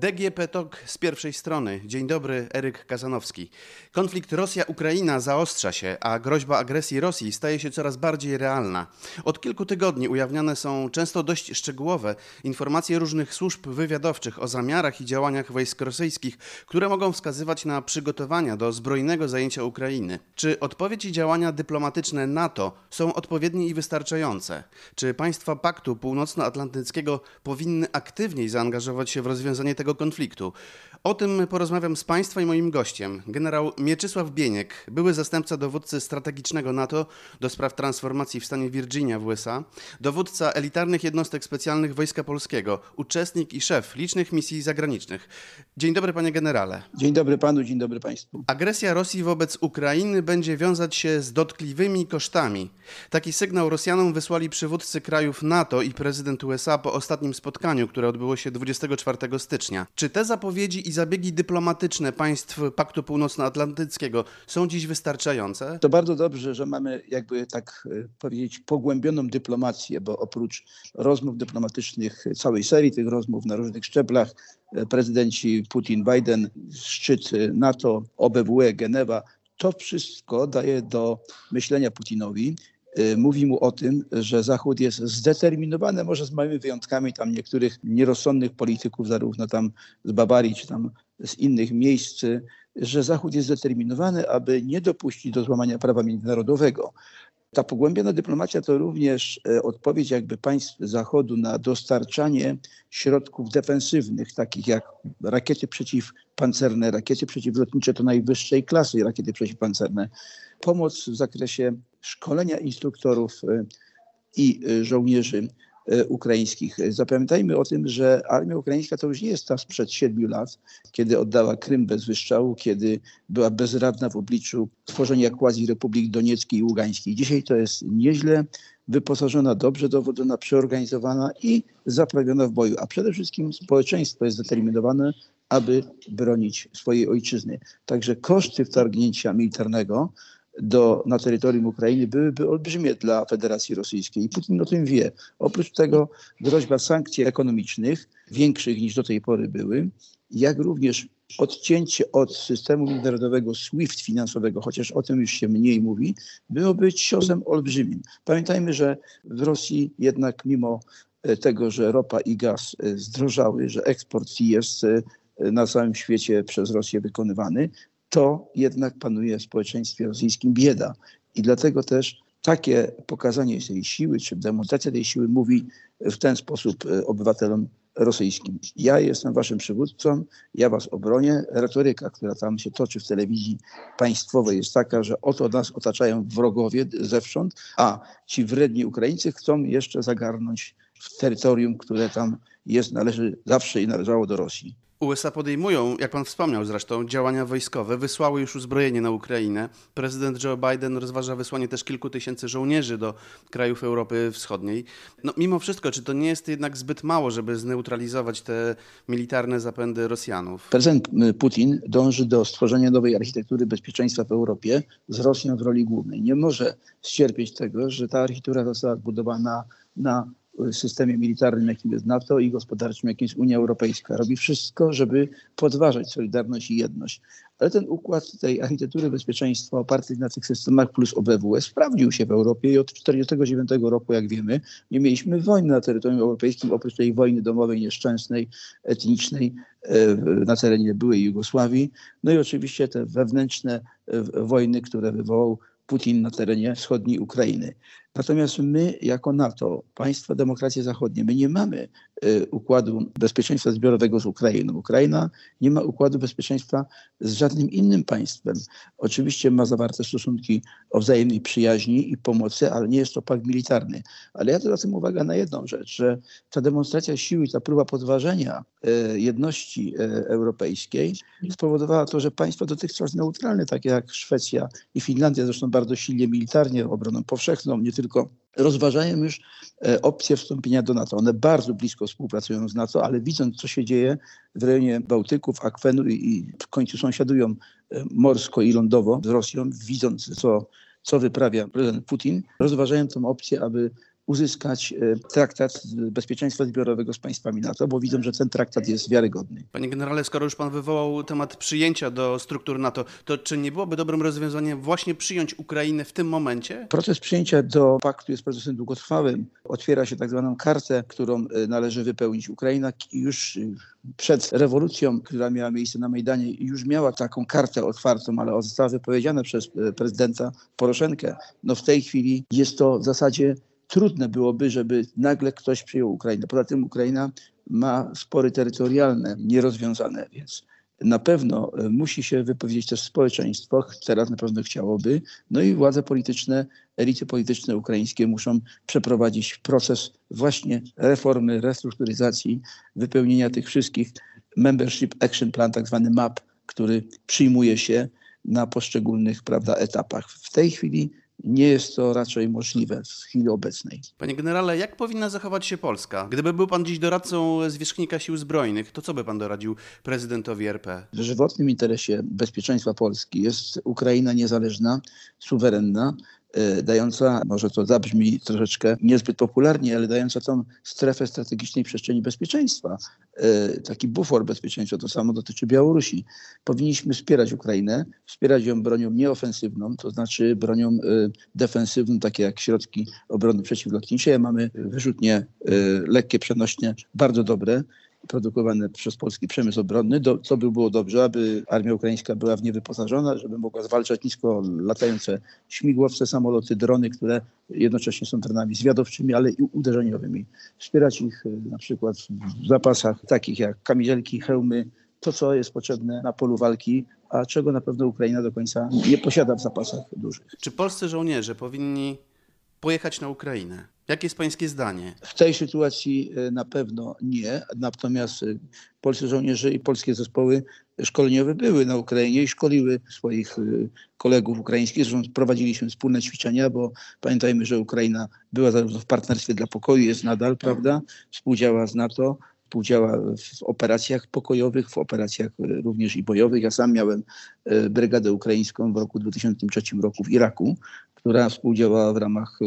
DGP TOK z pierwszej strony. Dzień dobry, Eryk Kazanowski. Konflikt Rosja-Ukraina zaostrza się, a groźba agresji Rosji staje się coraz bardziej realna. Od kilku tygodni ujawniane są często dość szczegółowe informacje różnych służb wywiadowczych o zamiarach i działaniach wojsk rosyjskich, które mogą wskazywać na przygotowania do zbrojnego zajęcia Ukrainy. Czy odpowiedź i działania dyplomatyczne NATO są odpowiednie i wystarczające? Czy państwa Paktu Północnoatlantyckiego powinny aktywniej zaangażować się w rozwiązanie tego konfliktu. O tym porozmawiam z Państwa i moim gościem, generał Mieczysław Bieniek, były zastępca dowódcy strategicznego NATO do spraw transformacji w stanie Virginia w USA, dowódca elitarnych jednostek specjalnych Wojska Polskiego, uczestnik i szef licznych misji zagranicznych. Dzień dobry, panie generale. Dzień dobry panu, dzień dobry państwu. Agresja Rosji wobec Ukrainy będzie wiązać się z dotkliwymi kosztami. Taki sygnał Rosjanom wysłali przywódcy krajów NATO i prezydent USA po ostatnim spotkaniu, które odbyło się 24 stycznia. Czy te zapowiedzi i zabiegi dyplomatyczne państw Paktu Północnoatlantyckiego są dziś wystarczające? To bardzo dobrze, że mamy jakby tak e, powiedzieć pogłębioną dyplomację, bo oprócz rozmów dyplomatycznych, całej serii tych rozmów na różnych szczeblach, e, prezydenci Putin, Biden, szczyt NATO, OBWE, Genewa, to wszystko daje do myślenia Putinowi, e, mówi mu o tym, że Zachód jest zdeterminowany, może z małymi wyjątkami tam niektórych nierozsądnych polityków, zarówno tam z Bawarii, czy tam z innych miejsc, że Zachód jest zdeterminowany, aby nie dopuścić do złamania prawa międzynarodowego. Ta pogłębiona dyplomacja to również e, odpowiedź jakby państw Zachodu na dostarczanie środków defensywnych, takich jak rakiety przeciwpancerne, rakiety przeciwlotnicze to najwyższej klasy rakiety przeciwpancerne, pomoc w zakresie szkolenia instruktorów e, i e, żołnierzy E, ukraińskich. Zapamiętajmy o tym, że armia ukraińska to już nie jest ta sprzed siedmiu lat, kiedy oddała Krym bez wyszczału, kiedy była bezradna w obliczu tworzenia quasi-republik donieckiej i ługańskiej. Dzisiaj to jest nieźle wyposażona, dobrze dowodzona, przeorganizowana i zaprawiona w boju. A przede wszystkim społeczeństwo jest zdeterminowane, aby bronić swojej ojczyzny. Także koszty wtargnięcia militarnego do, na terytorium Ukrainy byłyby olbrzymie dla Federacji Rosyjskiej. I Putin o tym wie. Oprócz tego groźba sankcji ekonomicznych, większych niż do tej pory były, jak również odcięcie od systemu międzynarodowego SWIFT finansowego, chociaż o tym już się mniej mówi, byłoby ciosem olbrzymim. Pamiętajmy, że w Rosji jednak mimo e, tego, że ropa i gaz e, zdrożały, że eksport jest e, na całym świecie przez Rosję wykonywany, to jednak panuje w społeczeństwie rosyjskim bieda. I dlatego też takie pokazanie tej siły, czy demonstracja tej siły mówi w ten sposób e, obywatelom rosyjskim. Ja jestem waszym przywódcą, ja was obronię. Retoryka, która tam się toczy w telewizji państwowej jest taka, że oto nas otaczają wrogowie zewsząd, a ci wredni Ukraińcy chcą jeszcze zagarnąć w terytorium, które tam jest, należy zawsze i należało do Rosji. USA podejmują, jak pan wspomniał zresztą, działania wojskowe, wysłały już uzbrojenie na Ukrainę. Prezydent Joe Biden rozważa wysłanie też kilku tysięcy żołnierzy do krajów Europy Wschodniej. No, mimo wszystko, czy to nie jest jednak zbyt mało, żeby zneutralizować te militarne zapędy Rosjanów? Prezydent Putin dąży do stworzenia nowej architektury bezpieczeństwa w Europie z Rosją w roli głównej. Nie może ścierpieć tego, że ta architektura została zbudowana na systemie militarnym, jakim jest NATO i gospodarczym, jakim jest Unia Europejska. Robi wszystko, żeby podważać solidarność i jedność. Ale ten układ tej architektury bezpieczeństwa oparty na tych systemach plus OBWE sprawdził się w Europie i od 1949 roku, jak wiemy, nie mieliśmy wojny na terytorium europejskim, oprócz tej wojny domowej, nieszczęsnej, etnicznej e, na terenie byłej Jugosławii. No i oczywiście te wewnętrzne e, wojny, które wywołał Putin na terenie wschodniej Ukrainy. Natomiast my, jako NATO, państwa demokracje zachodnie, my nie mamy y, układu bezpieczeństwa zbiorowego z Ukrainą. Ukraina nie ma układu bezpieczeństwa z żadnym innym państwem. Oczywiście ma zawarte stosunki o wzajemnej przyjaźni i pomocy, ale nie jest to pakt militarny. Ale ja zwracam uwagę na jedną rzecz, że ta demonstracja siły ta próba podważenia y, jedności y, europejskiej spowodowała to, że państwa dotychczas neutralne, takie jak Szwecja i Finlandia, zresztą bardzo silnie militarnie, obroną powszechną, nie tylko tylko rozważają już e, opcję wstąpienia do NATO. One bardzo blisko współpracują z NATO, ale widząc, co się dzieje w rejonie Bałtyku, w Akwenu i w końcu sąsiadują e, morsko i lądowo z Rosją, widząc, co, co wyprawia prezydent Putin, rozważają tę opcję, aby uzyskać e, traktat bezpieczeństwa zbiorowego z państwami NATO, bo widzą, że ten traktat jest wiarygodny. Panie generale, skoro już pan wywołał temat przyjęcia do struktur NATO, to czy nie byłoby dobrym rozwiązaniem właśnie przyjąć Ukrainę w tym momencie? Proces przyjęcia do paktu jest procesem długotrwałym. Otwiera się tak zwaną kartę, którą e, należy wypełnić. Ukraina już e, przed rewolucją, która miała miejsce na Majdanie, już miała taką kartę otwartą, ale została wypowiedziana przez prezydenta Poroszenkę. No w tej chwili jest to w zasadzie trudne byłoby, żeby nagle ktoś przyjął Ukrainę. Poza tym Ukraina ma spory terytorialne nierozwiązane, więc na pewno e, musi się wypowiedzieć też społeczeństwo, teraz na pewno chciałoby, no i władze polityczne, elity polityczne ukraińskie muszą przeprowadzić proces właśnie reformy, restrukturyzacji, wypełnienia tych wszystkich membership action plan, tak zwany MAP, który przyjmuje się na poszczególnych prawda, etapach. W tej chwili nie jest to raczej możliwe w chwili obecnej. Panie generale, jak powinna zachować się Polska? Gdyby był pan dziś doradcą zwierzchnika sił zbrojnych, to co by pan doradził prezydentowi RP? W żywotnym interesie bezpieczeństwa Polski jest Ukraina niezależna, suwerenna, dająca, może to zabrzmi troszeczkę niezbyt popularnie, ale dająca tą strefę strategicznej przestrzeni bezpieczeństwa, e, taki bufor bezpieczeństwa, to samo dotyczy Białorusi. Powinniśmy wspierać Ukrainę, wspierać ją bronią nieofensywną, to znaczy bronią e, defensywną, takie jak środki obrony przeciwlotniczej. Mamy wyrzutnie lekkie, przenośnie, bardzo dobre produkowane przez polski przemysł obronny, do, co by było dobrze, aby armia ukraińska była w nie wyposażona, żeby mogła zwalczać nisko latające śmigłowce, samoloty, drony, które jednocześnie są dronami zwiadowczymi, ale i uderzeniowymi. Wspierać ich e, na przykład w zapasach takich jak kamizelki, hełmy, to co jest potrzebne na polu walki, a czego na pewno Ukraina do końca nie posiada w zapasach dużych. Czy polscy żołnierze powinni pojechać na Ukrainę? Jakie jest pańskie zdanie? W tej sytuacji e, na pewno nie. Natomiast e, polscy żołnierze i polskie zespoły szkoleniowe były na Ukrainie i szkoliły swoich e, kolegów ukraińskich. Zresztą prowadziliśmy wspólne ćwiczenia, bo pamiętajmy, że Ukraina była zarówno w partnerstwie dla pokoju, jest nadal, prawda? Współdziała z NATO, współdziała w operacjach pokojowych, w operacjach również i bojowych. Ja sam miałem brygadę ukraińską w roku 2003 roku w Iraku, która współdziałała w ramach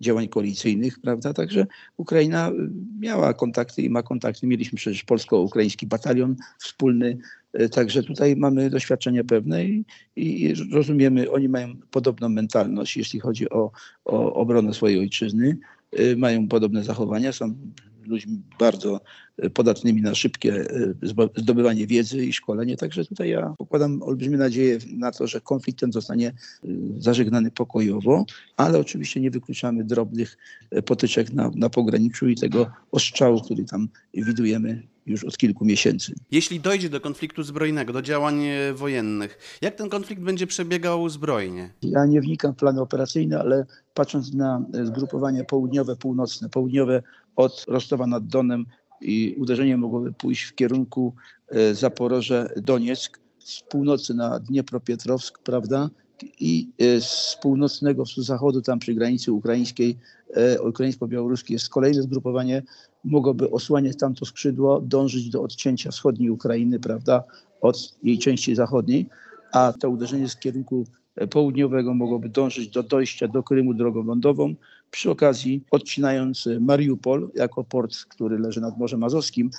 działań koalicyjnych, prawda? Także Ukraina y, miała kontakty i ma kontakty. Mieliśmy przecież polsko-ukraiński batalion wspólny, y, także tutaj mamy doświadczenia pewne i, i rozumiemy, oni mają podobną mentalność, jeśli chodzi o, o obronę swojej ojczyzny, y, mają podobne zachowania, są ludźmi bardzo e, podatnymi na szybkie e, zdobywanie wiedzy i szkolenie. Także tutaj ja pokładam olbrzymie nadzieję na to, że konflikt ten zostanie e, zażegnany pokojowo, ale oczywiście nie wykluczamy drobnych potyczek na, na pograniczu i tego ostrzału, który tam widujemy już od kilku miesięcy. Jeśli dojdzie do konfliktu zbrojnego, do działań wojennych, jak ten konflikt będzie przebiegał zbrojnie? Ja nie wnikam w plany operacyjne, ale patrząc na zgrupowanie południowe, północne, południowe od Rostowa nad Donem i uderzenie mogłoby pójść w kierunku e, Zaporoże, Donieck, z północy na Dniepropietrowsk, prawda? I e, z północnego zachodu, tam przy granicy ukraińskiej, e, ukraińsko-białoruskiej jest kolejne zgrupowanie, mogłoby osłaniać tamto skrzydło, dążyć do odcięcia wschodniej Ukrainy, prawda, od jej części zachodniej, a to uderzenie z kierunku południowego mogłoby dążyć do dojścia do Krymu drogą lądową, przy okazji odcinając Mariupol jako port, który leży nad Morzem Azowskim,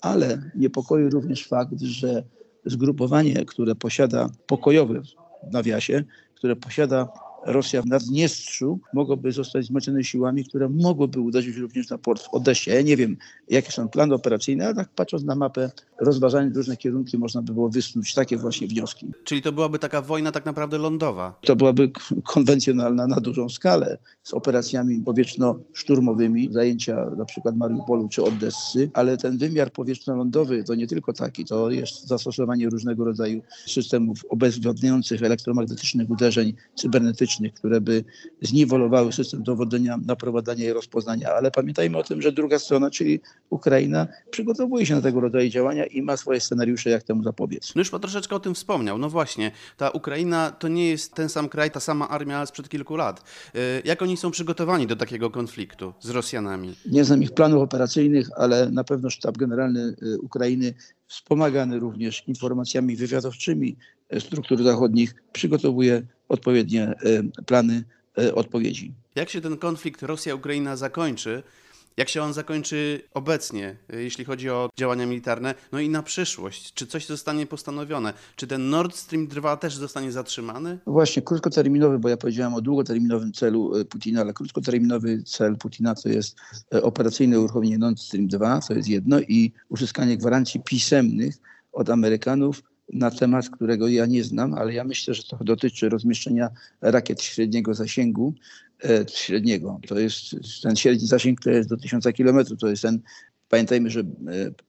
ale niepokoi również fakt, że zgrupowanie, które posiada pokojowe w nawiasie, które posiada Rosja w Naddniestrzu mogłoby zostać wzmocnione siłami, które mogłyby uderzyć również na port w Odessie. Ja nie wiem, jakie są plany operacyjne, ale tak patrząc na mapę, rozważając różne kierunki, można by było wysnuć takie właśnie wnioski. Czyli to byłaby taka wojna tak naprawdę lądowa? To byłaby konwencjonalna na dużą skalę z operacjami powietrzno-szturmowymi, zajęcia na przykład Mariupolu czy Odessy, ale ten wymiar powietrzno-lądowy to nie tylko taki, to jest zastosowanie różnego rodzaju systemów obezwładniających elektromagnetycznych uderzeń cybernetycznych, które by zniwelowały system dowodzenia, naprowadzania i rozpoznania. Ale pamiętajmy o tym, że druga strona, czyli Ukraina, przygotowuje się na tego rodzaju działania i ma swoje scenariusze, jak temu zapobiec. No już pan troszeczkę o tym wspomniał. No właśnie, ta Ukraina to nie jest ten sam kraj, ta sama armia sprzed kilku lat. Y, jak oni są przygotowani do takiego konfliktu z Rosjanami? Nie znam ich planów operacyjnych, ale na pewno sztab generalny y, Ukrainy wspomagany również informacjami wywiadowczymi struktur zachodnich, przygotowuje odpowiednie e, plany e, odpowiedzi. Jak się ten konflikt Rosja-Ukraina zakończy? Jak się on zakończy obecnie, jeśli chodzi o działania militarne? No i na przyszłość. Czy coś zostanie postanowione? Czy ten Nord Stream 2 też zostanie zatrzymany? Właśnie krótkoterminowy, bo ja powiedziałem o długoterminowym celu e, Putina, ale krótkoterminowy cel Putina to jest e, operacyjne uruchomienie Nord Stream 2, to jest jedno, i uzyskanie gwarancji pisemnych od Amerykanów na temat, którego ja nie znam, ale ja myślę, że to dotyczy rozmieszczenia rakiet średniego zasięgu, e, średniego. To jest ten średni zasięg to jest do 1000 kilometrów. To jest ten, pamiętajmy, że e,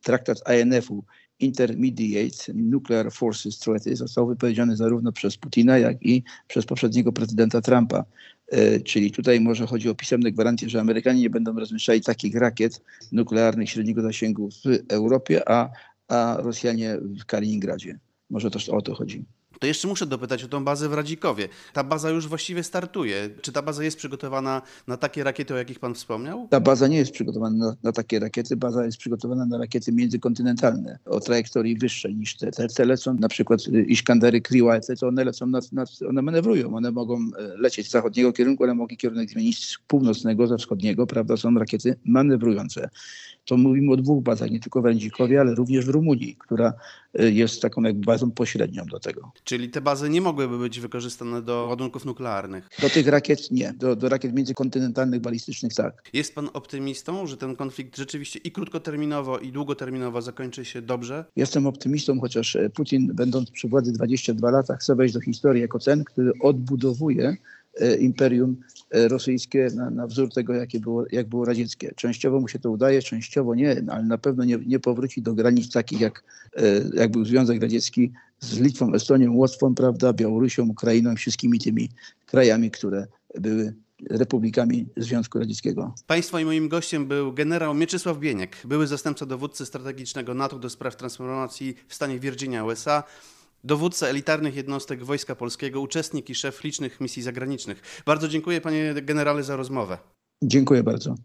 traktat INF-u Intermediate Nuclear Forces Treaty został wypowiedziany zarówno przez Putina, jak i przez poprzedniego prezydenta Trumpa. E, Czyli tutaj może chodzi o pisemne gwarancje, że Amerykanie nie będą rozmieszczali takich rakiet nuklearnych średniego zasięgu w Europie, a, a Rosjanie w Kaliningradzie. Może też o to chodzi. To jeszcze muszę dopytać o tą bazę w Radzikowie. Ta baza już właściwie startuje. Czy ta baza jest przygotowana na takie rakiety, o jakich pan wspomniał? Ta baza nie jest przygotowana na, na takie rakiety. Baza jest przygotowana na rakiety międzykontynentalne o trajektorii wyższej niż te. Te, te lecą na przykład y, Iskandery, Kriwaety, to one lecą, nad, nad, one manewrują. One mogą e, lecieć z zachodniego kierunku, ale mogą kierunek zmienić z północnego, ze wschodniego, prawda? Są rakiety manewrujące. To mówimy o dwóch bazach, nie tylko w Rędzikowie, ale również w Rumunii, która y, jest taką jakby bazą pośrednią do tego. Czyli te bazy nie mogłyby być wykorzystane do ładunków nuklearnych. Do tych rakiet nie, do, do rakiet międzykontynentalnych, balistycznych tak. Jest pan optymistą, że ten konflikt rzeczywiście i krótkoterminowo, i długoterminowo zakończy się dobrze? Jestem optymistą, chociaż e, Putin, będąc przy władzy 22 lata, chce wejść do historii jako ten, który odbudowuje e, imperium e, rosyjskie na, na wzór tego, jakie było, jak było radzieckie. Częściowo mu się to udaje, częściowo nie, ale na pewno nie, nie powróci do granic takich, jak, jak był Związek Radziecki z Litwą, Estonią, Łotwą, prawda, Białorusią, Ukrainą, wszystkimi tymi krajami, które były republikami Związku Radzieckiego. Państwa i moim gościem był generał Mieczysław Bieniek, były zastępca dowódcy strategicznego NATO do spraw transformacji w stanie Virginia, USA, dowódca elitarnych jednostek Wojska Polskiego, uczestnik i szef licznych misji zagranicznych. Bardzo dziękuję panie generale za rozmowę. Dziękuję bardzo.